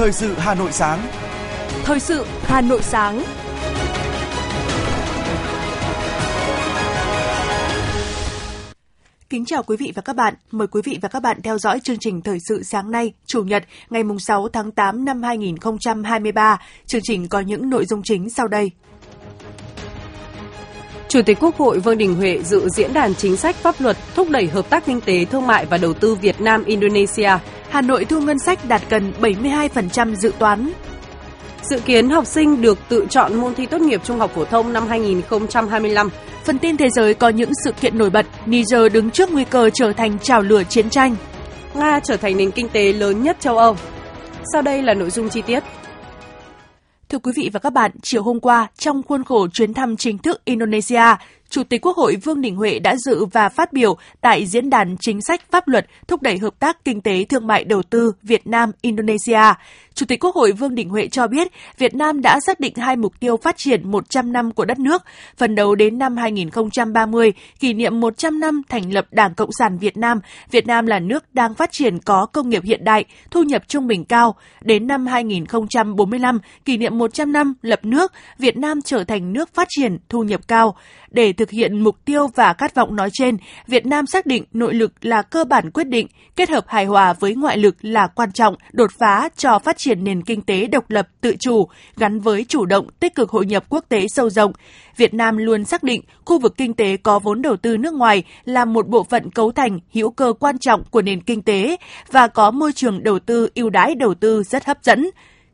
Thời sự Hà Nội sáng. Thời sự Hà Nội sáng. Kính chào quý vị và các bạn. Mời quý vị và các bạn theo dõi chương trình Thời sự sáng nay, Chủ nhật, ngày 6 tháng 8 năm 2023. Chương trình có những nội dung chính sau đây. Chủ tịch Quốc hội Vương Đình Huệ dự diễn đàn chính sách pháp luật thúc đẩy hợp tác kinh tế, thương mại và đầu tư Việt Nam Indonesia. Hà Nội thu ngân sách đạt gần 72% dự toán. Dự kiến học sinh được tự chọn môn thi tốt nghiệp trung học phổ thông năm 2025. Phần tin thế giới có những sự kiện nổi bật, Niger đứng trước nguy cơ trở thành trào lửa chiến tranh. Nga trở thành nền kinh tế lớn nhất châu Âu. Sau đây là nội dung chi tiết. Thưa quý vị và các bạn, chiều hôm qua, trong khuôn khổ chuyến thăm chính thức Indonesia, Chủ tịch Quốc hội Vương Đình Huệ đã dự và phát biểu tại diễn đàn chính sách pháp luật thúc đẩy hợp tác kinh tế thương mại đầu tư Việt Nam Indonesia. Chủ tịch Quốc hội Vương Đình Huệ cho biết Việt Nam đã xác định hai mục tiêu phát triển 100 năm của đất nước, phần đầu đến năm 2030, kỷ niệm 100 năm thành lập Đảng Cộng sản Việt Nam. Việt Nam là nước đang phát triển có công nghiệp hiện đại, thu nhập trung bình cao. Đến năm 2045, kỷ niệm 100 năm lập nước, Việt Nam trở thành nước phát triển, thu nhập cao. Để thực hiện mục tiêu và khát vọng nói trên, Việt Nam xác định nội lực là cơ bản quyết định, kết hợp hài hòa với ngoại lực là quan trọng, đột phá cho phát triển nền kinh tế độc lập, tự chủ, gắn với chủ động, tích cực hội nhập quốc tế sâu rộng. Việt Nam luôn xác định khu vực kinh tế có vốn đầu tư nước ngoài là một bộ phận cấu thành hữu cơ quan trọng của nền kinh tế và có môi trường đầu tư ưu đãi đầu tư rất hấp dẫn,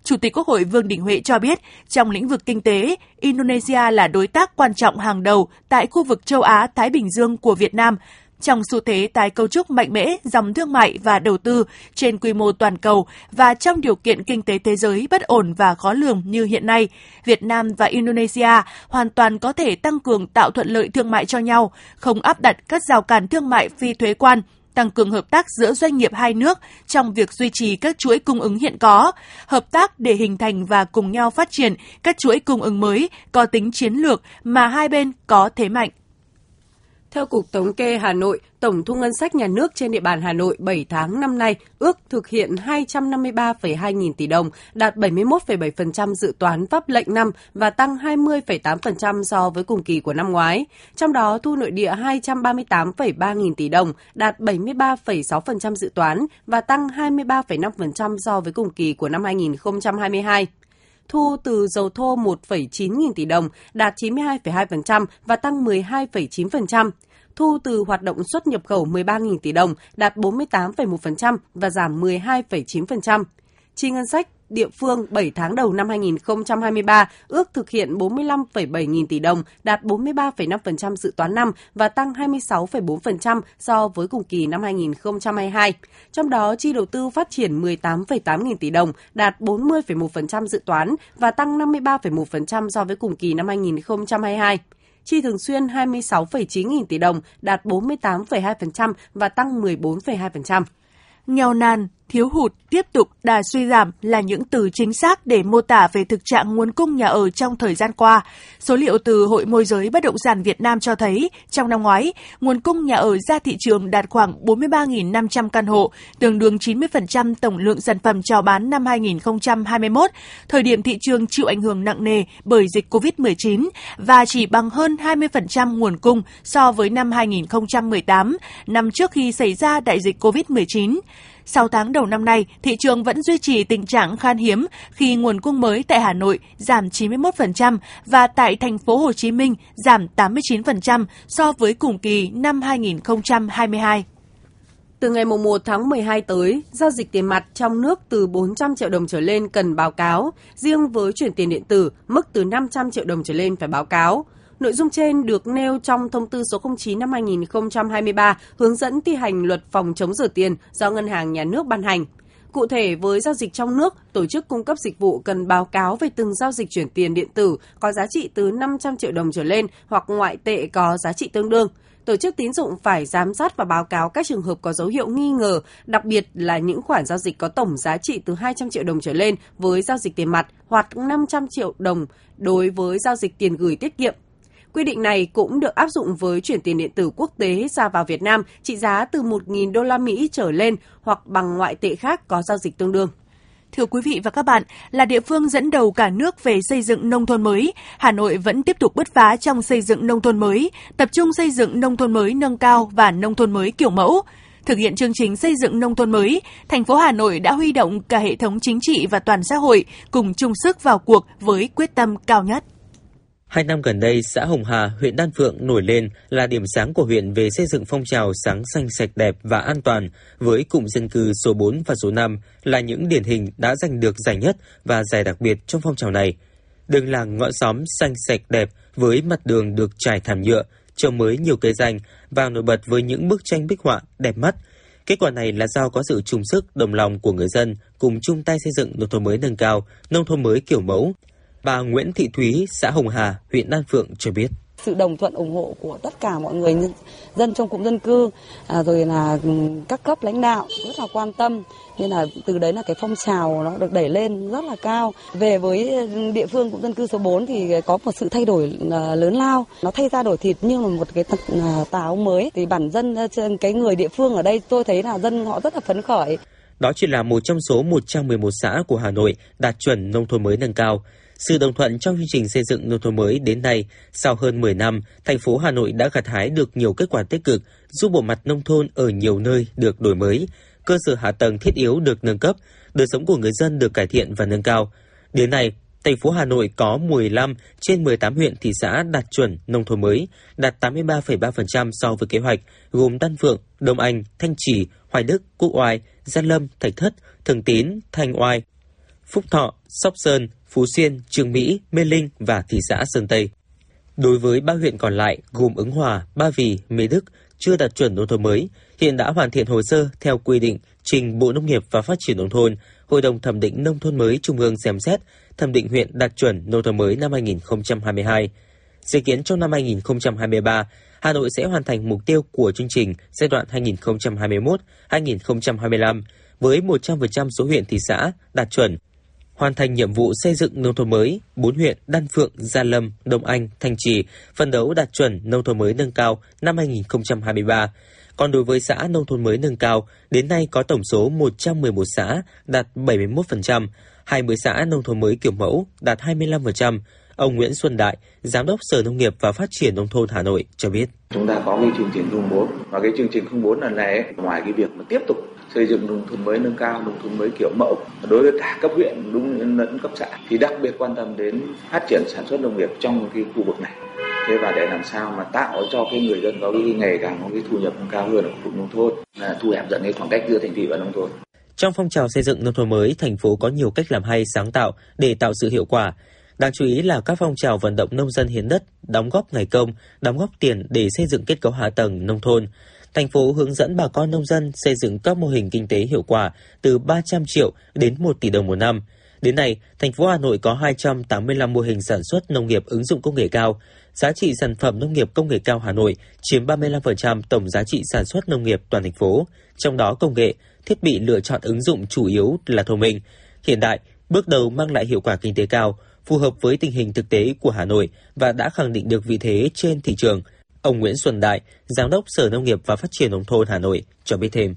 Chủ tịch Quốc hội Vương Đình Huệ cho biết, trong lĩnh vực kinh tế, Indonesia là đối tác quan trọng hàng đầu tại khu vực châu Á-Thái Bình Dương của Việt Nam, trong xu thế tái cấu trúc mạnh mẽ dòng thương mại và đầu tư trên quy mô toàn cầu và trong điều kiện kinh tế thế giới bất ổn và khó lường như hiện nay, Việt Nam và Indonesia hoàn toàn có thể tăng cường tạo thuận lợi thương mại cho nhau, không áp đặt các rào cản thương mại phi thuế quan tăng cường hợp tác giữa doanh nghiệp hai nước trong việc duy trì các chuỗi cung ứng hiện có, hợp tác để hình thành và cùng nhau phát triển các chuỗi cung ứng mới có tính chiến lược mà hai bên có thế mạnh. Theo Cục Thống kê Hà Nội, tổng thu ngân sách nhà nước trên địa bàn Hà Nội 7 tháng năm nay ước thực hiện 253,2 nghìn tỷ đồng, đạt 71,7% dự toán pháp lệnh năm và tăng 20,8% so với cùng kỳ của năm ngoái. Trong đó, thu nội địa 238,3 nghìn tỷ đồng, đạt 73,6% dự toán và tăng 23,5% so với cùng kỳ của năm 2022 thu từ dầu thô 1,9 nghìn tỷ đồng, đạt 92,2% và tăng 12,9%. Thu từ hoạt động xuất nhập khẩu 13.000 tỷ đồng, đạt 48,1% và giảm 12,9%. Chi ngân sách địa phương 7 tháng đầu năm 2023 ước thực hiện 45,7 nghìn tỷ đồng, đạt 43,5% dự toán năm và tăng 26,4% so với cùng kỳ năm 2022. Trong đó, chi đầu tư phát triển 18,8 nghìn tỷ đồng, đạt 40,1% dự toán và tăng 53,1% so với cùng kỳ năm 2022 chi thường xuyên 26,9 nghìn tỷ đồng, đạt 48,2% và tăng 14,2%. Nghèo nàn, thiếu hụt, tiếp tục, đà suy giảm là những từ chính xác để mô tả về thực trạng nguồn cung nhà ở trong thời gian qua. Số liệu từ Hội môi giới bất động sản Việt Nam cho thấy, trong năm ngoái, nguồn cung nhà ở ra thị trường đạt khoảng 43.500 căn hộ, tương đương 90% tổng lượng sản phẩm chào bán năm 2021, thời điểm thị trường chịu ảnh hưởng nặng nề bởi dịch COVID-19 và chỉ bằng hơn 20% nguồn cung so với năm 2018, năm trước khi xảy ra đại dịch COVID-19. 6 tháng đầu năm nay, thị trường vẫn duy trì tình trạng khan hiếm khi nguồn cung mới tại Hà Nội giảm 91% và tại thành phố Hồ Chí Minh giảm 89% so với cùng kỳ năm 2022. Từ ngày 1 tháng 12 tới, giao dịch tiền mặt trong nước từ 400 triệu đồng trở lên cần báo cáo, riêng với chuyển tiền điện tử, mức từ 500 triệu đồng trở lên phải báo cáo. Nội dung trên được nêu trong thông tư số 09 năm 2023 hướng dẫn thi hành luật phòng chống rửa tiền do Ngân hàng Nhà nước ban hành. Cụ thể, với giao dịch trong nước, tổ chức cung cấp dịch vụ cần báo cáo về từng giao dịch chuyển tiền điện tử có giá trị từ 500 triệu đồng trở lên hoặc ngoại tệ có giá trị tương đương. Tổ chức tín dụng phải giám sát và báo cáo các trường hợp có dấu hiệu nghi ngờ, đặc biệt là những khoản giao dịch có tổng giá trị từ 200 triệu đồng trở lên với giao dịch tiền mặt hoặc 500 triệu đồng đối với giao dịch tiền gửi tiết kiệm Quy định này cũng được áp dụng với chuyển tiền điện tử quốc tế ra vào Việt Nam trị giá từ 1.000 đô la Mỹ trở lên hoặc bằng ngoại tệ khác có giao dịch tương đương. Thưa quý vị và các bạn, là địa phương dẫn đầu cả nước về xây dựng nông thôn mới, Hà Nội vẫn tiếp tục bứt phá trong xây dựng nông thôn mới, tập trung xây dựng nông thôn mới nâng cao và nông thôn mới kiểu mẫu. Thực hiện chương trình xây dựng nông thôn mới, thành phố Hà Nội đã huy động cả hệ thống chính trị và toàn xã hội cùng chung sức vào cuộc với quyết tâm cao nhất. Hai năm gần đây, xã Hồng Hà, huyện Đan Phượng nổi lên là điểm sáng của huyện về xây dựng phong trào sáng xanh sạch đẹp và an toàn, với cụm dân cư số 4 và số 5 là những điển hình đã giành được giải nhất và giải đặc biệt trong phong trào này. Đường làng ngõ xóm xanh sạch đẹp với mặt đường được trải thảm nhựa, trồng mới nhiều cây xanh và nổi bật với những bức tranh bích họa đẹp mắt. Kết quả này là do có sự chung sức đồng lòng của người dân cùng chung tay xây dựng nông thôn mới nâng cao, nông thôn mới kiểu mẫu, Bà Nguyễn Thị Thúy, xã Hồng Hà, huyện Đan Phượng cho biết. Sự đồng thuận ủng hộ của tất cả mọi người dân trong cụm dân cư à, rồi là các cấp lãnh đạo rất là quan tâm nên là từ đấy là cái phong trào nó được đẩy lên rất là cao. Về với địa phương cụm dân cư số 4 thì có một sự thay đổi à, lớn lao. Nó thay ra đổi thịt như là một cái à, táo mới. Thì bản dân cái người địa phương ở đây tôi thấy là dân họ rất là phấn khởi. Đó chỉ là một trong số 111 xã của Hà Nội đạt chuẩn nông thôn mới nâng cao. Sự đồng thuận trong chương trình xây dựng nông thôn mới đến nay, sau hơn 10 năm, thành phố Hà Nội đã gặt hái được nhiều kết quả tích cực, giúp bộ mặt nông thôn ở nhiều nơi được đổi mới, cơ sở hạ tầng thiết yếu được nâng cấp, đời sống của người dân được cải thiện và nâng cao. Đến nay, thành phố Hà Nội có 15 trên 18 huyện thị xã đạt chuẩn nông thôn mới, đạt 83,3% so với kế hoạch, gồm Đan Phượng, Đông Anh, Thanh Trì, Hoài Đức, Quốc Oai, Gia Lâm, Thạch Thất, Thường Tín, Thanh Oai, Phúc Thọ, Sóc Sơn, Phú Xuyên, Trường Mỹ, Mê Linh và thị xã Sơn Tây. Đối với ba huyện còn lại gồm Ứng Hòa, Ba Vì, Mỹ Đức chưa đạt chuẩn nông thôn mới, hiện đã hoàn thiện hồ sơ theo quy định trình Bộ Nông nghiệp và Phát triển Nông thôn, Hội đồng thẩm định nông thôn mới Trung ương xem xét thẩm định huyện đạt chuẩn nông thôn mới năm 2022. Dự kiến trong năm 2023, Hà Nội sẽ hoàn thành mục tiêu của chương trình giai đoạn 2021-2025 với 100% số huyện thị xã đạt chuẩn hoàn thành nhiệm vụ xây dựng nông thôn mới, bốn huyện Đan Phượng, Gia Lâm, Đông Anh, Thanh Trì phân đấu đạt chuẩn nông thôn mới nâng cao năm 2023. Còn đối với xã nông thôn mới nâng cao, đến nay có tổng số 111 xã đạt 71%, 20 xã nông thôn mới kiểu mẫu đạt 25%. Ông Nguyễn Xuân Đại, Giám đốc Sở Nông nghiệp và Phát triển Nông thôn Hà Nội cho biết. Chúng ta có cái chương trình 04 và cái chương trình 04 lần này ngoài cái việc mà tiếp tục xây dựng nông thôn mới nâng cao nông thôn mới kiểu mẫu. Đối với cả cấp huyện đúng lẫn cấp xã thì đặc biệt quan tâm đến phát triển sản xuất nông nghiệp trong cái khu vực này. Thế và để làm sao mà tạo cho cái người dân có cái ngày càng có cái thu nhập cao hơn ở khu vực nông thôn là thu hẹp dần cái khoảng cách giữa thành thị và nông thôn. Trong phong trào xây dựng nông thôn mới, thành phố có nhiều cách làm hay sáng tạo để tạo sự hiệu quả. Đáng chú ý là các phong trào vận động nông dân hiến đất, đóng góp ngày công, đóng góp tiền để xây dựng kết cấu hạ tầng nông thôn, thành phố hướng dẫn bà con nông dân xây dựng các mô hình kinh tế hiệu quả từ 300 triệu đến 1 tỷ đồng một năm. Đến nay, thành phố Hà Nội có 285 mô hình sản xuất nông nghiệp ứng dụng công nghệ cao. Giá trị sản phẩm nông nghiệp công nghệ cao Hà Nội chiếm 35% tổng giá trị sản xuất nông nghiệp toàn thành phố, trong đó công nghệ, thiết bị lựa chọn ứng dụng chủ yếu là thông minh, hiện đại, bước đầu mang lại hiệu quả kinh tế cao, phù hợp với tình hình thực tế của Hà Nội và đã khẳng định được vị thế trên thị trường – Ông Nguyễn Xuân Đại, Giám đốc Sở Nông nghiệp và Phát triển Nông thôn Hà Nội cho biết thêm.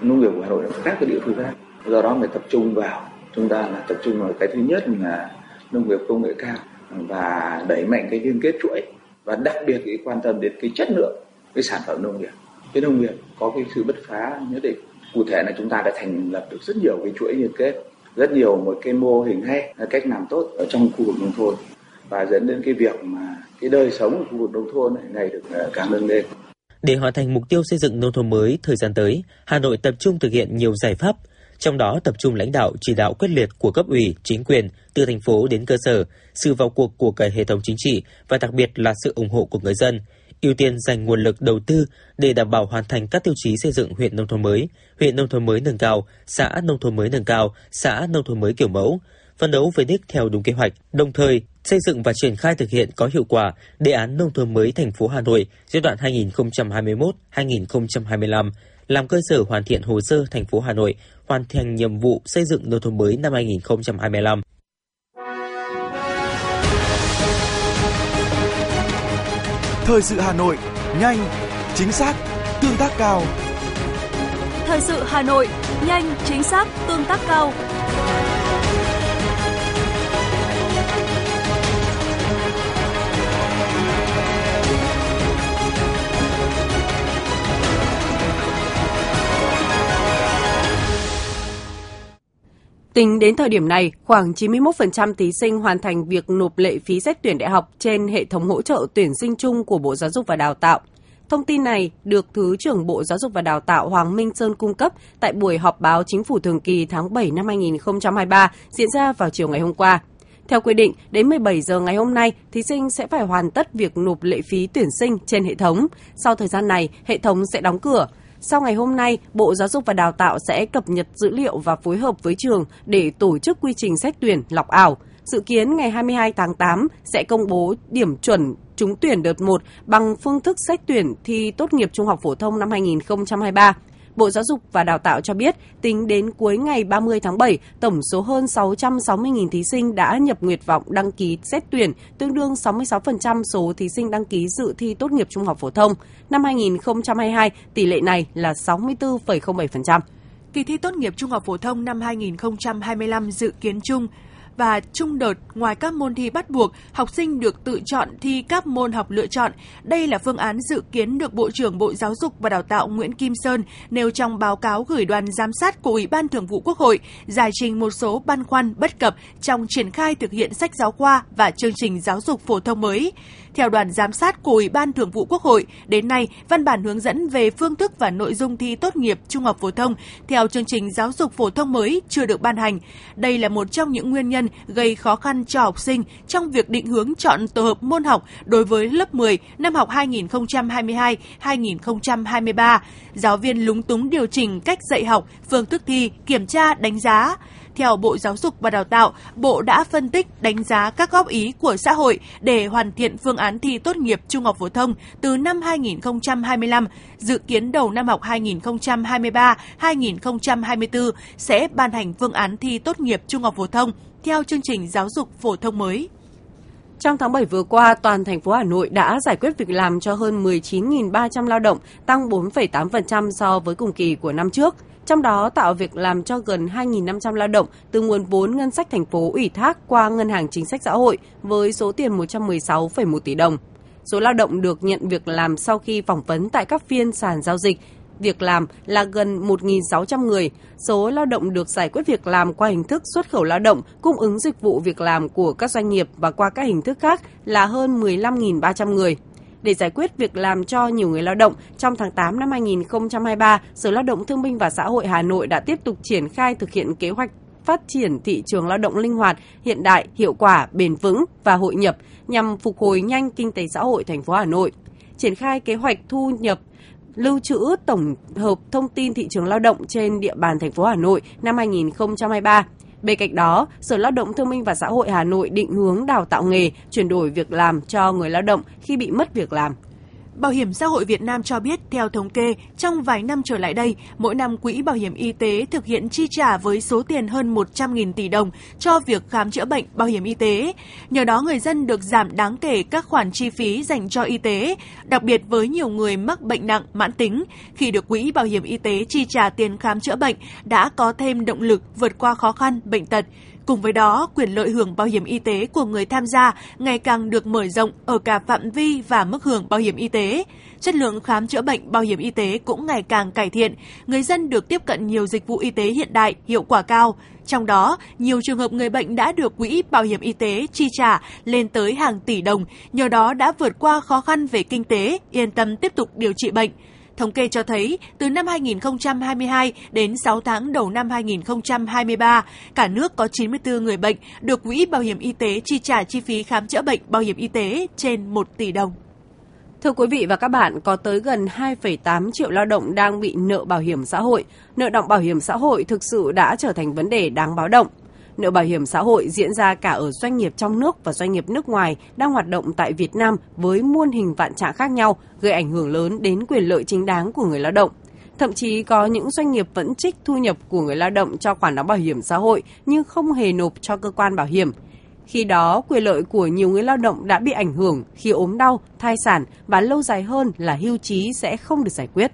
Nông nghiệp của Hà Nội là khác với địa phương khác. Do đó phải tập trung vào, chúng ta là tập trung vào cái thứ nhất là nông nghiệp công nghệ cao và đẩy mạnh cái liên kết chuỗi và đặc biệt cái quan tâm đến cái chất lượng cái sản phẩm nông nghiệp. Cái nông nghiệp có cái sự bứt phá nhất định. Cụ thể là chúng ta đã thành lập được rất nhiều cái chuỗi liên kết rất nhiều một cái mô hình hay cách làm tốt ở trong khu vực nông thôn và dẫn đến cái việc mà cái đời sống của khu vực nông thôn này ngày được ờ, càng nâng lên. Để hoàn thành mục tiêu xây dựng nông thôn mới thời gian tới, Hà Nội tập trung thực hiện nhiều giải pháp, trong đó tập trung lãnh đạo chỉ đạo quyết liệt của cấp ủy, chính quyền từ thành phố đến cơ sở, sự vào cuộc của cả hệ thống chính trị và đặc biệt là sự ủng hộ của người dân, ưu tiên dành nguồn lực đầu tư để đảm bảo hoàn thành các tiêu chí xây dựng huyện nông thôn mới, huyện nông thôn mới nâng cao, xã nông thôn mới nâng cao, xã nông thôn mới kiểu mẫu, phân đấu về đích theo đúng kế hoạch, đồng thời xây dựng và triển khai thực hiện có hiệu quả đề án nông thôn mới thành phố Hà Nội giai đoạn 2021-2025 làm cơ sở hoàn thiện hồ sơ thành phố Hà Nội hoàn thành nhiệm vụ xây dựng nông thôn mới năm 2025. Thời sự Hà Nội, nhanh, chính xác, tương tác cao. Thời sự Hà Nội, nhanh, chính xác, tương tác cao. Tính đến thời điểm này, khoảng 91% thí sinh hoàn thành việc nộp lệ phí xét tuyển đại học trên hệ thống hỗ trợ tuyển sinh chung của Bộ Giáo dục và Đào tạo. Thông tin này được Thứ trưởng Bộ Giáo dục và Đào tạo Hoàng Minh Sơn cung cấp tại buổi họp báo chính phủ thường kỳ tháng 7 năm 2023 diễn ra vào chiều ngày hôm qua. Theo quy định, đến 17 giờ ngày hôm nay, thí sinh sẽ phải hoàn tất việc nộp lệ phí tuyển sinh trên hệ thống. Sau thời gian này, hệ thống sẽ đóng cửa. Sau ngày hôm nay, Bộ Giáo dục và Đào tạo sẽ cập nhật dữ liệu và phối hợp với trường để tổ chức quy trình xét tuyển lọc ảo. Dự kiến ngày 22 tháng 8 sẽ công bố điểm chuẩn trúng tuyển đợt 1 bằng phương thức xét tuyển thi tốt nghiệp trung học phổ thông năm 2023. Bộ Giáo dục và Đào tạo cho biết, tính đến cuối ngày 30 tháng 7, tổng số hơn 660.000 thí sinh đã nhập nguyện vọng đăng ký xét tuyển, tương đương 66% số thí sinh đăng ký dự thi tốt nghiệp trung học phổ thông. Năm 2022, tỷ lệ này là 64,07%. Kỳ thi tốt nghiệp trung học phổ thông năm 2025 dự kiến chung và trung đợt ngoài các môn thi bắt buộc, học sinh được tự chọn thi các môn học lựa chọn. Đây là phương án dự kiến được Bộ trưởng Bộ Giáo dục và Đào tạo Nguyễn Kim Sơn nêu trong báo cáo gửi đoàn giám sát của Ủy ban Thường vụ Quốc hội, giải trình một số băn khoăn bất cập trong triển khai thực hiện sách giáo khoa và chương trình giáo dục phổ thông mới. Theo đoàn giám sát của Ủy ban Thường vụ Quốc hội, đến nay, văn bản hướng dẫn về phương thức và nội dung thi tốt nghiệp trung học phổ thông theo chương trình giáo dục phổ thông mới chưa được ban hành. Đây là một trong những nguyên nhân gây khó khăn cho học sinh trong việc định hướng chọn tổ hợp môn học đối với lớp 10 năm học 2022-2023. Giáo viên lúng túng điều chỉnh cách dạy học, phương thức thi, kiểm tra, đánh giá. Theo Bộ Giáo dục và Đào tạo, Bộ đã phân tích, đánh giá các góp ý của xã hội để hoàn thiện phương án thi tốt nghiệp trung học phổ thông từ năm 2025, dự kiến đầu năm học 2023-2024 sẽ ban hành phương án thi tốt nghiệp trung học phổ thông theo chương trình giáo dục phổ thông mới. Trong tháng 7 vừa qua, toàn thành phố Hà Nội đã giải quyết việc làm cho hơn 19.300 lao động, tăng 4,8% so với cùng kỳ của năm trước. Trong đó tạo việc làm cho gần 2.500 lao động từ nguồn vốn ngân sách thành phố ủy thác qua Ngân hàng Chính sách Xã hội với số tiền 116,1 tỷ đồng. Số lao động được nhận việc làm sau khi phỏng vấn tại các phiên sàn giao dịch việc làm là gần 1.600 người. Số lao động được giải quyết việc làm qua hình thức xuất khẩu lao động, cung ứng dịch vụ việc làm của các doanh nghiệp và qua các hình thức khác là hơn 15.300 người. Để giải quyết việc làm cho nhiều người lao động, trong tháng 8 năm 2023, Sở Lao động Thương binh và Xã hội Hà Nội đã tiếp tục triển khai thực hiện kế hoạch phát triển thị trường lao động linh hoạt, hiện đại, hiệu quả, bền vững và hội nhập nhằm phục hồi nhanh kinh tế xã hội thành phố Hà Nội. Triển khai kế hoạch thu nhập lưu trữ tổng hợp thông tin thị trường lao động trên địa bàn thành phố Hà Nội năm 2023. Bên cạnh đó, Sở Lao động Thương minh và Xã hội Hà Nội định hướng đào tạo nghề, chuyển đổi việc làm cho người lao động khi bị mất việc làm. Bảo hiểm xã hội Việt Nam cho biết, theo thống kê, trong vài năm trở lại đây, mỗi năm Quỹ Bảo hiểm Y tế thực hiện chi trả với số tiền hơn 100.000 tỷ đồng cho việc khám chữa bệnh bảo hiểm y tế. Nhờ đó, người dân được giảm đáng kể các khoản chi phí dành cho y tế, đặc biệt với nhiều người mắc bệnh nặng, mãn tính. Khi được Quỹ Bảo hiểm Y tế chi trả tiền khám chữa bệnh, đã có thêm động lực vượt qua khó khăn, bệnh tật. Cùng với đó, quyền lợi hưởng bảo hiểm y tế của người tham gia ngày càng được mở rộng ở cả phạm vi và mức hưởng bảo hiểm y tế. Chất lượng khám chữa bệnh bảo hiểm y tế cũng ngày càng cải thiện, người dân được tiếp cận nhiều dịch vụ y tế hiện đại, hiệu quả cao. Trong đó, nhiều trường hợp người bệnh đã được quỹ bảo hiểm y tế chi trả lên tới hàng tỷ đồng, nhờ đó đã vượt qua khó khăn về kinh tế, yên tâm tiếp tục điều trị bệnh. Thống kê cho thấy, từ năm 2022 đến 6 tháng đầu năm 2023, cả nước có 94 người bệnh được Quỹ Bảo hiểm Y tế chi trả chi phí khám chữa bệnh bảo hiểm y tế trên 1 tỷ đồng. Thưa quý vị và các bạn, có tới gần 2,8 triệu lao động đang bị nợ bảo hiểm xã hội. Nợ động bảo hiểm xã hội thực sự đã trở thành vấn đề đáng báo động. Nợ bảo hiểm xã hội diễn ra cả ở doanh nghiệp trong nước và doanh nghiệp nước ngoài đang hoạt động tại Việt Nam với muôn hình vạn trạng khác nhau, gây ảnh hưởng lớn đến quyền lợi chính đáng của người lao động. Thậm chí có những doanh nghiệp vẫn trích thu nhập của người lao động cho khoản đóng bảo hiểm xã hội nhưng không hề nộp cho cơ quan bảo hiểm. Khi đó, quyền lợi của nhiều người lao động đã bị ảnh hưởng khi ốm đau, thai sản và lâu dài hơn là hưu trí sẽ không được giải quyết.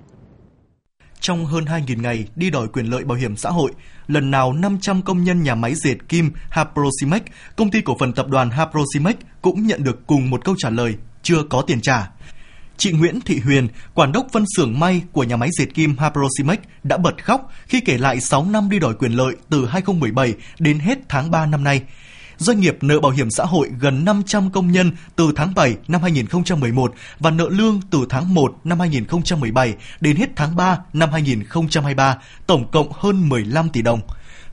Trong hơn 2.000 ngày đi đòi quyền lợi bảo hiểm xã hội, lần nào 500 công nhân nhà máy dệt kim Haprosimex, công ty cổ phần tập đoàn Haprosimex cũng nhận được cùng một câu trả lời chưa có tiền trả. Chị Nguyễn Thị Huyền, quản đốc phân xưởng may của nhà máy dệt kim Haprosimex đã bật khóc khi kể lại 6 năm đi đòi quyền lợi từ 2017 đến hết tháng 3 năm nay. Doanh nghiệp nợ bảo hiểm xã hội gần 500 công nhân từ tháng 7 năm 2011 và nợ lương từ tháng 1 năm 2017 đến hết tháng 3 năm 2023, tổng cộng hơn 15 tỷ đồng.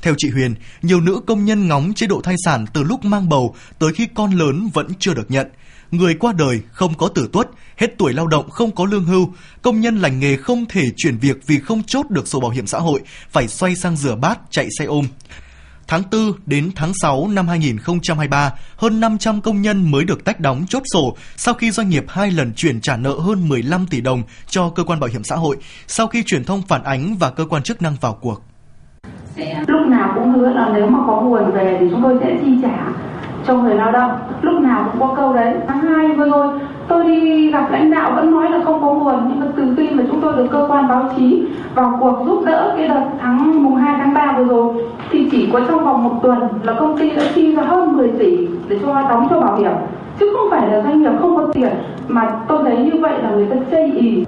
Theo chị Huyền, nhiều nữ công nhân ngóng chế độ thai sản từ lúc mang bầu tới khi con lớn vẫn chưa được nhận. Người qua đời không có tử tuất, hết tuổi lao động không có lương hưu, công nhân lành nghề không thể chuyển việc vì không chốt được sổ bảo hiểm xã hội, phải xoay sang rửa bát, chạy xe ôm. Tháng 4 đến tháng 6 năm 2023, hơn 500 công nhân mới được tách đóng chốt sổ sau khi doanh nghiệp hai lần chuyển trả nợ hơn 15 tỷ đồng cho cơ quan bảo hiểm xã hội sau khi truyền thông phản ánh và cơ quan chức năng vào cuộc. Lúc nào cũng hứa là nếu mà có nguồn về thì chúng tôi sẽ chi trả cho người lao động. Lúc nào cũng có câu đấy. Tháng 2 vừa rồi tôi đi gặp lãnh đạo vẫn nói là không có nguồn nhưng mà từ khi mà chúng tôi được cơ quan báo chí vào cuộc giúp đỡ cái đợt tháng mùng 2 tháng 3 vừa rồi thì chỉ có trong vòng một tuần là công ty đã chi ra hơn 10 tỷ để cho đóng cho bảo hiểm chứ không phải là doanh nghiệp không có tiền mà tôi thấy như vậy là người ta chây ì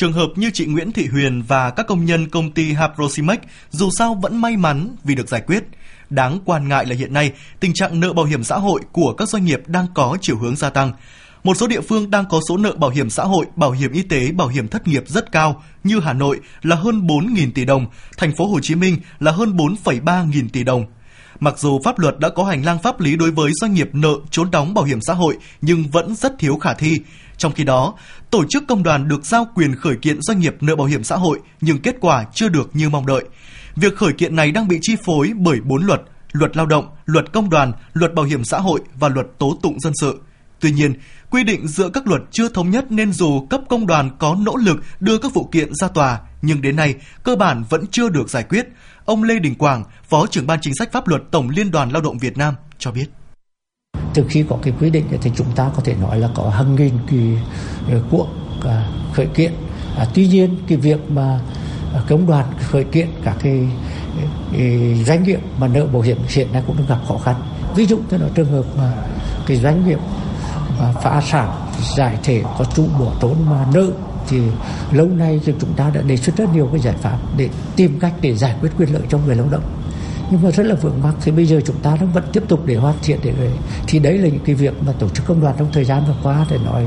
Trường hợp như chị Nguyễn Thị Huyền và các công nhân công ty Haprosimex dù sao vẫn may mắn vì được giải quyết. Đáng quan ngại là hiện nay, tình trạng nợ bảo hiểm xã hội của các doanh nghiệp đang có chiều hướng gia tăng. Một số địa phương đang có số nợ bảo hiểm xã hội, bảo hiểm y tế, bảo hiểm thất nghiệp rất cao như Hà Nội là hơn 4.000 tỷ đồng, thành phố Hồ Chí Minh là hơn 4,3 nghìn tỷ đồng. Mặc dù pháp luật đã có hành lang pháp lý đối với doanh nghiệp nợ trốn đóng bảo hiểm xã hội nhưng vẫn rất thiếu khả thi. Trong khi đó, tổ chức công đoàn được giao quyền khởi kiện doanh nghiệp nợ bảo hiểm xã hội nhưng kết quả chưa được như mong đợi. Việc khởi kiện này đang bị chi phối bởi bốn luật, luật lao động, luật công đoàn, luật bảo hiểm xã hội và luật tố tụng dân sự. Tuy nhiên, quy định giữa các luật chưa thống nhất nên dù cấp công đoàn có nỗ lực đưa các vụ kiện ra tòa, nhưng đến nay cơ bản vẫn chưa được giải quyết. Ông Lê Đình Quảng, Phó trưởng ban chính sách pháp luật Tổng Liên đoàn Lao động Việt Nam cho biết. Từ khi có cái quy định thì chúng ta có thể nói là có hàng nghìn kỳ ờ, cuộc à, khởi kiện. À, tuy nhiên cái việc mà à, công đoàn khởi kiện các cái, cái doanh nghiệp mà nợ bảo hiểm hiện nay cũng đang gặp khó khăn. Ví dụ như là trường hợp mà cái doanh nghiệp phá sản, giải thể có trụ bỏ trốn mà nợ, thì lâu nay thì chúng ta đã đề xuất rất nhiều cái giải pháp để tìm cách để giải quyết quyền lợi cho người lao động. Nhưng mà rất là vướng mắc, thì bây giờ chúng ta vẫn tiếp tục để hoàn thiện để thì đấy là những cái việc mà tổ chức công đoàn trong thời gian vừa qua để nói,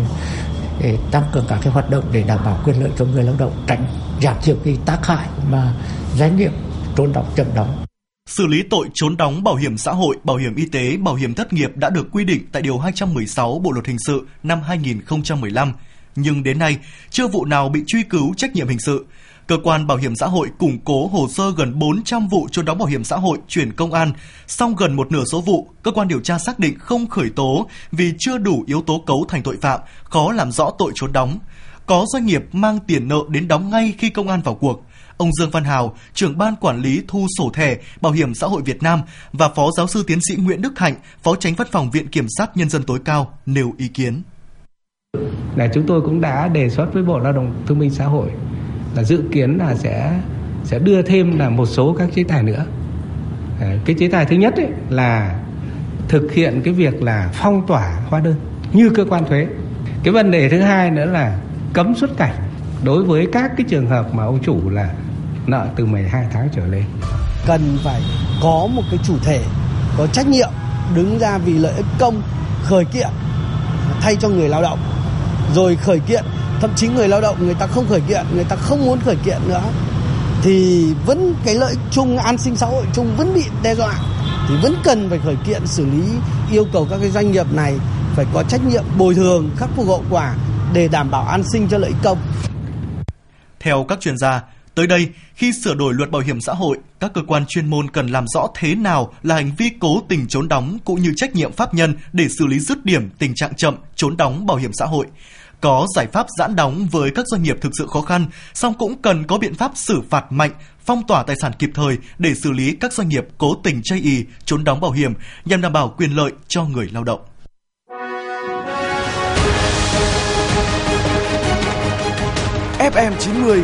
để tăng cường các cái hoạt động để đảm bảo quyền lợi cho người lao động, tránh giảm thiểu cái tác hại mà doanh nghiệp trốn đóng, chậm đóng. Xử lý tội trốn đóng bảo hiểm xã hội, bảo hiểm y tế, bảo hiểm thất nghiệp đã được quy định tại Điều 216 Bộ Luật Hình sự năm 2015, nhưng đến nay chưa vụ nào bị truy cứu trách nhiệm hình sự. Cơ quan Bảo hiểm xã hội củng cố hồ sơ gần 400 vụ trốn đóng bảo hiểm xã hội chuyển công an, song gần một nửa số vụ, cơ quan điều tra xác định không khởi tố vì chưa đủ yếu tố cấu thành tội phạm, khó làm rõ tội trốn đóng. Có doanh nghiệp mang tiền nợ đến đóng ngay khi công an vào cuộc. Ông Dương Văn Hào, trưởng ban quản lý thu sổ thẻ Bảo hiểm xã hội Việt Nam và Phó giáo sư tiến sĩ Nguyễn Đức Hạnh, Phó tránh văn phòng Viện Kiểm sát Nhân dân tối cao nêu ý kiến. Là chúng tôi cũng đã đề xuất với Bộ Lao động Thương minh Xã hội là dự kiến là sẽ sẽ đưa thêm là một số các chế tài nữa. À, cái chế tài thứ nhất ấy là thực hiện cái việc là phong tỏa hóa đơn như cơ quan thuế. Cái vấn đề thứ hai nữa là cấm xuất cảnh đối với các cái trường hợp mà ông chủ là nợ từ 12 tháng trở lên. Cần phải có một cái chủ thể có trách nhiệm đứng ra vì lợi ích công khởi kiện thay cho người lao động. Rồi khởi kiện, thậm chí người lao động người ta không khởi kiện, người ta không muốn khởi kiện nữa thì vẫn cái lợi ích chung an sinh xã hội chung vẫn bị đe dọa thì vẫn cần phải khởi kiện xử lý yêu cầu các cái doanh nghiệp này phải có trách nhiệm bồi thường khắc phục hậu quả để đảm bảo an sinh cho lợi ích công. Theo các chuyên gia, tới đây, khi sửa đổi luật bảo hiểm xã hội, các cơ quan chuyên môn cần làm rõ thế nào là hành vi cố tình trốn đóng cũng như trách nhiệm pháp nhân để xử lý dứt điểm tình trạng chậm trốn đóng bảo hiểm xã hội. Có giải pháp giãn đóng với các doanh nghiệp thực sự khó khăn, song cũng cần có biện pháp xử phạt mạnh, phong tỏa tài sản kịp thời để xử lý các doanh nghiệp cố tình chây ý trốn đóng bảo hiểm nhằm đảm bảo quyền lợi cho người lao động. FM 90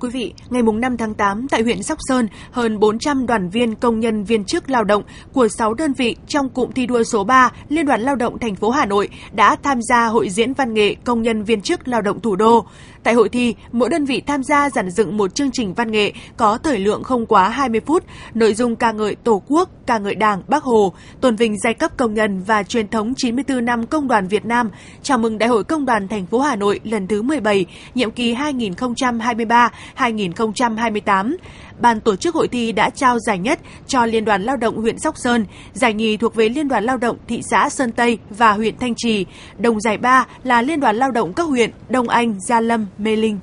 Quý vị, ngày 5 tháng 8 tại huyện Sóc Sơn, hơn 400 đoàn viên công nhân viên chức lao động của 6 đơn vị trong cụm thi đua số 3 Liên đoàn Lao động thành phố Hà Nội đã tham gia hội diễn văn nghệ công nhân viên chức lao động thủ đô. Tại hội thi, mỗi đơn vị tham gia giản dựng một chương trình văn nghệ có thời lượng không quá 20 phút, nội dung ca ngợi Tổ quốc, ca ngợi Đảng, Bác Hồ, tôn vinh giai cấp công nhân và truyền thống 94 năm Công đoàn Việt Nam, chào mừng Đại hội Công đoàn thành phố Hà Nội lần thứ 17, nhiệm kỳ 2023-2028. Ban tổ chức hội thi đã trao giải nhất cho Liên đoàn Lao động huyện Sóc Sơn, giải nhì thuộc về Liên đoàn Lao động thị xã Sơn Tây và huyện Thanh Trì. Đồng giải ba là Liên đoàn Lao động các huyện Đông Anh, Gia Lâm, Mê Linh.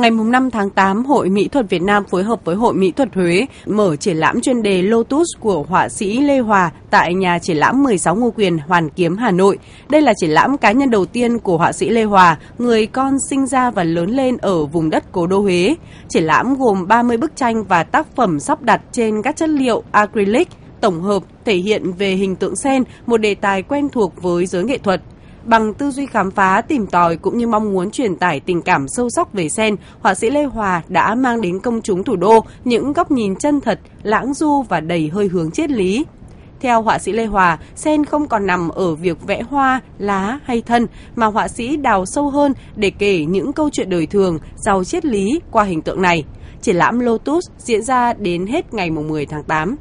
Ngày 5 tháng 8, Hội Mỹ thuật Việt Nam phối hợp với Hội Mỹ thuật Huế mở triển lãm chuyên đề Lotus của họa sĩ Lê Hòa tại nhà triển lãm 16 Ngô Quyền, Hoàn Kiếm, Hà Nội. Đây là triển lãm cá nhân đầu tiên của họa sĩ Lê Hòa, người con sinh ra và lớn lên ở vùng đất cố đô Huế. Triển lãm gồm 30 bức tranh và tác phẩm sắp đặt trên các chất liệu acrylic, tổng hợp thể hiện về hình tượng sen, một đề tài quen thuộc với giới nghệ thuật. Bằng tư duy khám phá, tìm tòi cũng như mong muốn truyền tải tình cảm sâu sắc về sen, họa sĩ Lê Hòa đã mang đến công chúng thủ đô những góc nhìn chân thật, lãng du và đầy hơi hướng triết lý. Theo họa sĩ Lê Hòa, sen không còn nằm ở việc vẽ hoa, lá hay thân, mà họa sĩ đào sâu hơn để kể những câu chuyện đời thường, giàu triết lý qua hình tượng này. Triển lãm Lotus diễn ra đến hết ngày 10 tháng 8.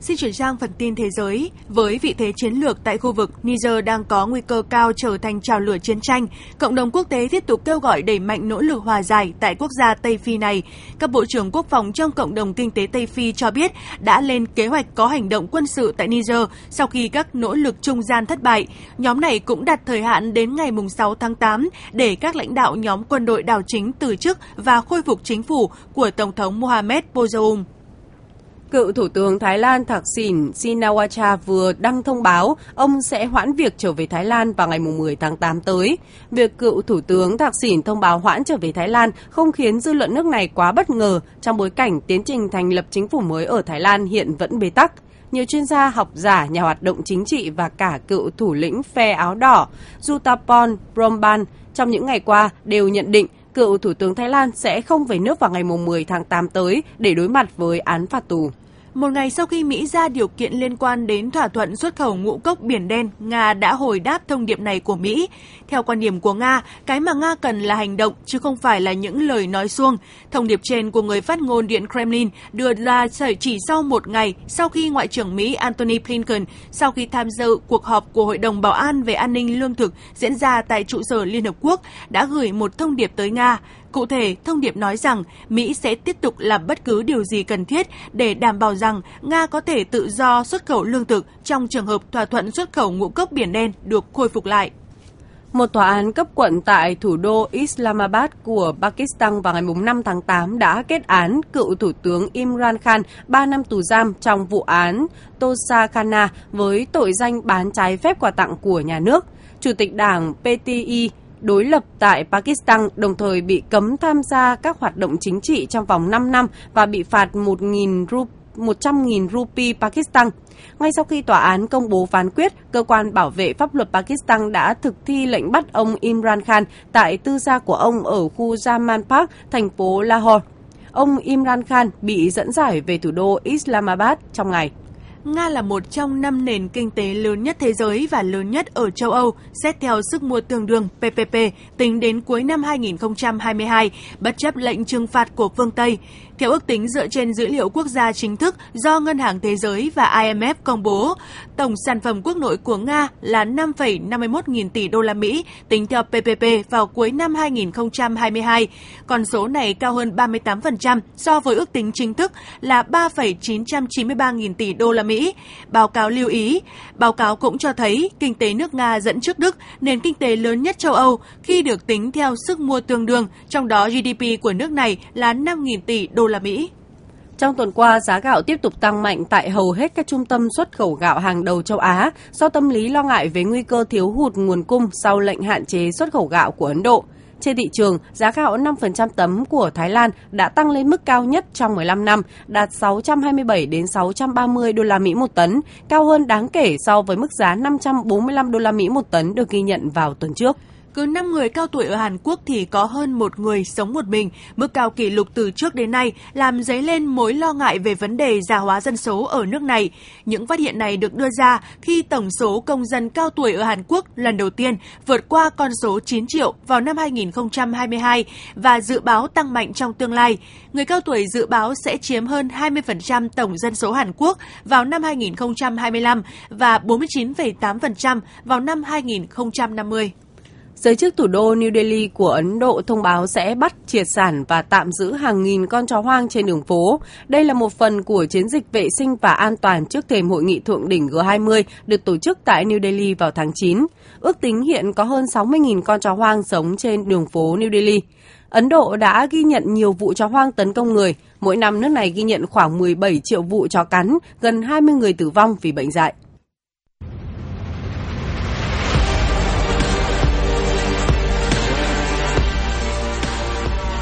Xin chuyển sang phần tin thế giới. Với vị thế chiến lược tại khu vực, Niger đang có nguy cơ cao trở thành trào lửa chiến tranh. Cộng đồng quốc tế tiếp tục kêu gọi đẩy mạnh nỗ lực hòa giải tại quốc gia Tây Phi này. Các bộ trưởng quốc phòng trong cộng đồng kinh tế Tây Phi cho biết đã lên kế hoạch có hành động quân sự tại Niger sau khi các nỗ lực trung gian thất bại. Nhóm này cũng đặt thời hạn đến ngày 6 tháng 8 để các lãnh đạo nhóm quân đội đảo chính từ chức và khôi phục chính phủ của Tổng thống Mohamed Bazoum. Cựu Thủ tướng Thái Lan Thạc Sìn Sinawacha vừa đăng thông báo ông sẽ hoãn việc trở về Thái Lan vào ngày 10 tháng 8 tới. Việc cựu Thủ tướng Thạc Sìn thông báo hoãn trở về Thái Lan không khiến dư luận nước này quá bất ngờ trong bối cảnh tiến trình thành lập chính phủ mới ở Thái Lan hiện vẫn bế tắc. Nhiều chuyên gia, học giả, nhà hoạt động chính trị và cả cựu thủ lĩnh phe áo đỏ Jutapon Bromban trong những ngày qua đều nhận định cựu Thủ tướng Thái Lan sẽ không về nước vào ngày 10 tháng 8 tới để đối mặt với án phạt tù. Một ngày sau khi Mỹ ra điều kiện liên quan đến thỏa thuận xuất khẩu ngũ cốc biển đen, Nga đã hồi đáp thông điệp này của Mỹ. Theo quan điểm của Nga, cái mà Nga cần là hành động chứ không phải là những lời nói suông. Thông điệp trên của người phát ngôn Điện Kremlin đưa ra chỉ sau một ngày sau khi Ngoại trưởng Mỹ Antony Blinken sau khi tham dự cuộc họp của Hội đồng Bảo an về an ninh lương thực diễn ra tại trụ sở Liên Hợp Quốc đã gửi một thông điệp tới Nga. Cụ thể, thông điệp nói rằng Mỹ sẽ tiếp tục làm bất cứ điều gì cần thiết để đảm bảo rằng Nga có thể tự do xuất khẩu lương thực trong trường hợp thỏa thuận xuất khẩu ngũ cốc biển đen được khôi phục lại. Một tòa án cấp quận tại thủ đô Islamabad của Pakistan vào ngày 5 tháng 8 đã kết án cựu Thủ tướng Imran Khan 3 năm tù giam trong vụ án Tosa Khana với tội danh bán trái phép quà tặng của nhà nước. Chủ tịch đảng PTI đối lập tại Pakistan, đồng thời bị cấm tham gia các hoạt động chính trị trong vòng 5 năm và bị phạt 1.000 rup 100.000 rupee Pakistan. Ngay sau khi tòa án công bố phán quyết, cơ quan bảo vệ pháp luật Pakistan đã thực thi lệnh bắt ông Imran Khan tại tư gia của ông ở khu Zaman Park, thành phố Lahore. Ông Imran Khan bị dẫn giải về thủ đô Islamabad trong ngày. Nga là một trong năm nền kinh tế lớn nhất thế giới và lớn nhất ở châu Âu, xét theo sức mua tương đương PPP tính đến cuối năm 2022, bất chấp lệnh trừng phạt của phương Tây. Theo ước tính dựa trên dữ liệu quốc gia chính thức do Ngân hàng Thế giới và IMF công bố, tổng sản phẩm quốc nội của Nga là 5,51 nghìn tỷ đô la Mỹ tính theo PPP vào cuối năm 2022. Con số này cao hơn 38% so với ước tính chính thức là 3,993 nghìn tỷ đô la Mỹ. Báo cáo lưu ý, báo cáo cũng cho thấy kinh tế nước Nga dẫn trước Đức, nền kinh tế lớn nhất châu Âu khi được tính theo sức mua tương đương, trong đó GDP của nước này là 5.000 tỷ đô la Mỹ. Trong tuần qua, giá gạo tiếp tục tăng mạnh tại hầu hết các trung tâm xuất khẩu gạo hàng đầu châu Á do tâm lý lo ngại về nguy cơ thiếu hụt nguồn cung sau lệnh hạn chế xuất khẩu gạo của Ấn Độ. Trên thị trường, giá gạo 5% tấm của Thái Lan đã tăng lên mức cao nhất trong 15 năm, đạt 627 đến 630 đô la Mỹ một tấn, cao hơn đáng kể so với mức giá 545 đô la Mỹ một tấn được ghi nhận vào tuần trước. Cứ 5 người cao tuổi ở Hàn Quốc thì có hơn một người sống một mình, mức cao kỷ lục từ trước đến nay làm dấy lên mối lo ngại về vấn đề già hóa dân số ở nước này. Những phát hiện này được đưa ra khi tổng số công dân cao tuổi ở Hàn Quốc lần đầu tiên vượt qua con số 9 triệu vào năm 2022 và dự báo tăng mạnh trong tương lai. Người cao tuổi dự báo sẽ chiếm hơn 20% tổng dân số Hàn Quốc vào năm 2025 và 49,8% vào năm 2050. Giới chức thủ đô New Delhi của Ấn Độ thông báo sẽ bắt, triệt sản và tạm giữ hàng nghìn con chó hoang trên đường phố. Đây là một phần của chiến dịch vệ sinh và an toàn trước thềm hội nghị thượng đỉnh G20 được tổ chức tại New Delhi vào tháng 9. Ước tính hiện có hơn 60.000 con chó hoang sống trên đường phố New Delhi. Ấn Độ đã ghi nhận nhiều vụ chó hoang tấn công người. Mỗi năm nước này ghi nhận khoảng 17 triệu vụ chó cắn, gần 20 người tử vong vì bệnh dạy.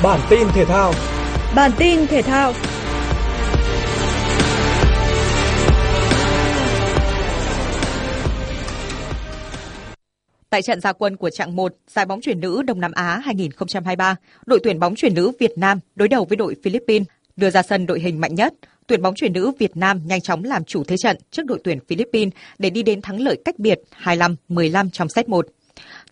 Bản tin thể thao. Bản tin thể thao. Tại trận gia quân của trạng 1 giải bóng chuyển nữ Đông Nam Á 2023, đội tuyển bóng chuyển nữ Việt Nam đối đầu với đội Philippines đưa ra sân đội hình mạnh nhất. Tuyển bóng chuyển nữ Việt Nam nhanh chóng làm chủ thế trận trước đội tuyển Philippines để đi đến thắng lợi cách biệt 25-15 trong set 1.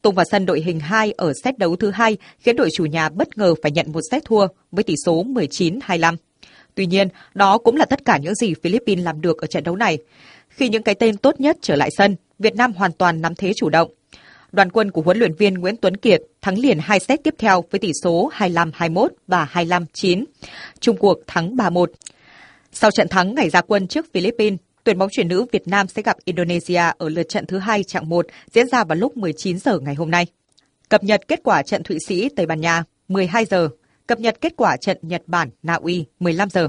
Tung vào sân đội hình 2 ở set đấu thứ hai khiến đội chủ nhà bất ngờ phải nhận một set thua với tỷ số 19-25. Tuy nhiên, đó cũng là tất cả những gì Philippines làm được ở trận đấu này. Khi những cái tên tốt nhất trở lại sân, Việt Nam hoàn toàn nắm thế chủ động. Đoàn quân của huấn luyện viên Nguyễn Tuấn Kiệt thắng liền hai set tiếp theo với tỷ số 25-21 và 25-9. Trung cuộc thắng 3-1. Sau trận thắng ngày ra quân trước Philippines, Tuyển bóng chuyển nữ Việt Nam sẽ gặp Indonesia ở lượt trận thứ hai chặng 1 diễn ra vào lúc 19 giờ ngày hôm nay. Cập nhật kết quả trận Thụy Sĩ Tây Ban Nha 12 giờ, cập nhật kết quả trận Nhật Bản Na Uy 15 giờ.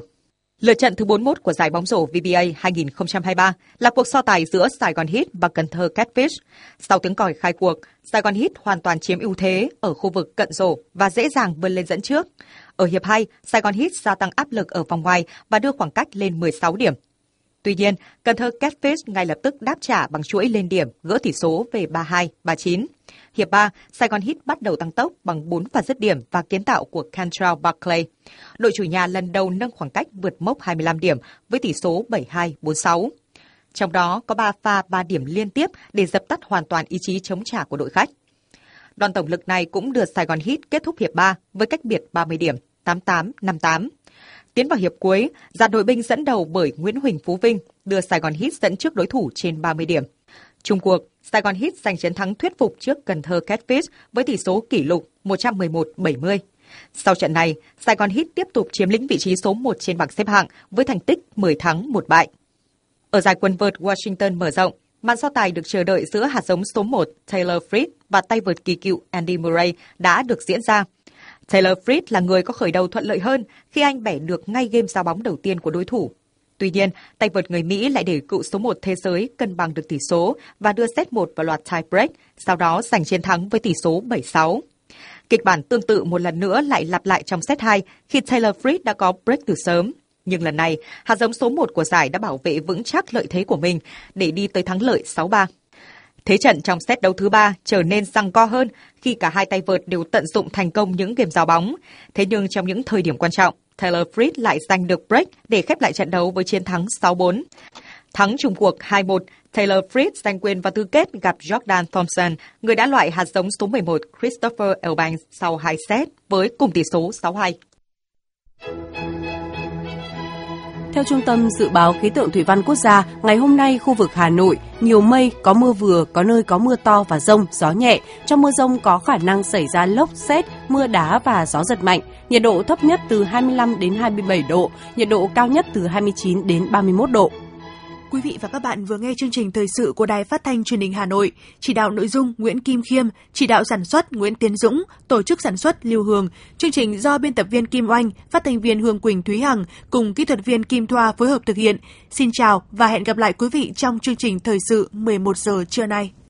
Lượt trận thứ 41 của giải bóng rổ VBA 2023 là cuộc so tài giữa Sài Gòn Heat và Cần Thơ Catfish. Sau tiếng còi khai cuộc, Sài Gòn Heat hoàn toàn chiếm ưu thế ở khu vực cận rổ và dễ dàng vươn lên dẫn trước. Ở hiệp 2, Sài Gòn Heat gia tăng áp lực ở vòng ngoài và đưa khoảng cách lên 16 điểm. Tuy nhiên, Cần Thơ Catfish ngay lập tức đáp trả bằng chuỗi lên điểm, gỡ tỷ số về 3-2, 3-9. Hiệp 3, Sài Gòn Hit bắt đầu tăng tốc bằng 4 pha dứt điểm và kiến tạo của Cantrell Barclay. Đội chủ nhà lần đầu nâng khoảng cách vượt mốc 25 điểm với tỷ số 7-2, 4-6. Trong đó có 3 pha 3 điểm liên tiếp để dập tắt hoàn toàn ý chí chống trả của đội khách. Đoàn tổng lực này cũng đưa Sài Gòn Hit kết thúc hiệp 3 với cách biệt 30 điểm, 88-58. Tiến vào hiệp cuối, dàn đội binh dẫn đầu bởi Nguyễn Huỳnh Phú Vinh đưa Sài Gòn Hit dẫn trước đối thủ trên 30 điểm. Trung cuộc, Sài Gòn Hit giành chiến thắng thuyết phục trước Cần Thơ Catfish với tỷ số kỷ lục 111-70. Sau trận này, Sài Gòn Hit tiếp tục chiếm lĩnh vị trí số 1 trên bảng xếp hạng với thành tích 10 thắng 1 bại. Ở giải quần vợt Washington mở rộng, màn so tài được chờ đợi giữa hạt giống số 1 Taylor Fritz và tay vợt kỳ cựu Andy Murray đã được diễn ra. Taylor Fritz là người có khởi đầu thuận lợi hơn khi anh bẻ được ngay game giao bóng đầu tiên của đối thủ. Tuy nhiên, tay vợt người Mỹ lại để cựu số 1 thế giới cân bằng được tỷ số và đưa set 1 vào loạt tie break, sau đó giành chiến thắng với tỷ số 7-6. Kịch bản tương tự một lần nữa lại lặp lại trong set 2 khi Taylor Fritz đã có break từ sớm. Nhưng lần này, hạt giống số 1 của giải đã bảo vệ vững chắc lợi thế của mình để đi tới thắng lợi 6-3. Thế trận trong set đấu thứ ba trở nên răng co hơn khi cả hai tay vợt đều tận dụng thành công những game giao bóng. Thế nhưng trong những thời điểm quan trọng, Taylor Fritz lại giành được break để khép lại trận đấu với chiến thắng 6-4. Thắng chung cuộc 2-1, Taylor Fritz giành quyền vào tứ kết gặp Jordan Thompson, người đã loại hạt giống số 11 Christopher Eubanks sau 2 set với cùng tỷ số 6-2. Theo Trung tâm Dự báo Khí tượng Thủy văn Quốc gia, ngày hôm nay khu vực Hà Nội nhiều mây, có mưa vừa, có nơi có mưa to và rông, gió nhẹ. Trong mưa rông có khả năng xảy ra lốc, xét, mưa đá và gió giật mạnh. Nhiệt độ thấp nhất từ 25 đến 27 độ, nhiệt độ cao nhất từ 29 đến 31 độ. Quý vị và các bạn vừa nghe chương trình thời sự của Đài Phát thanh Truyền hình Hà Nội, chỉ đạo nội dung Nguyễn Kim Khiêm, chỉ đạo sản xuất Nguyễn Tiến Dũng, tổ chức sản xuất Lưu Hương. Chương trình do biên tập viên Kim Oanh, phát thanh viên Hương Quỳnh Thúy Hằng cùng kỹ thuật viên Kim Thoa phối hợp thực hiện. Xin chào và hẹn gặp lại quý vị trong chương trình thời sự 11 giờ trưa nay.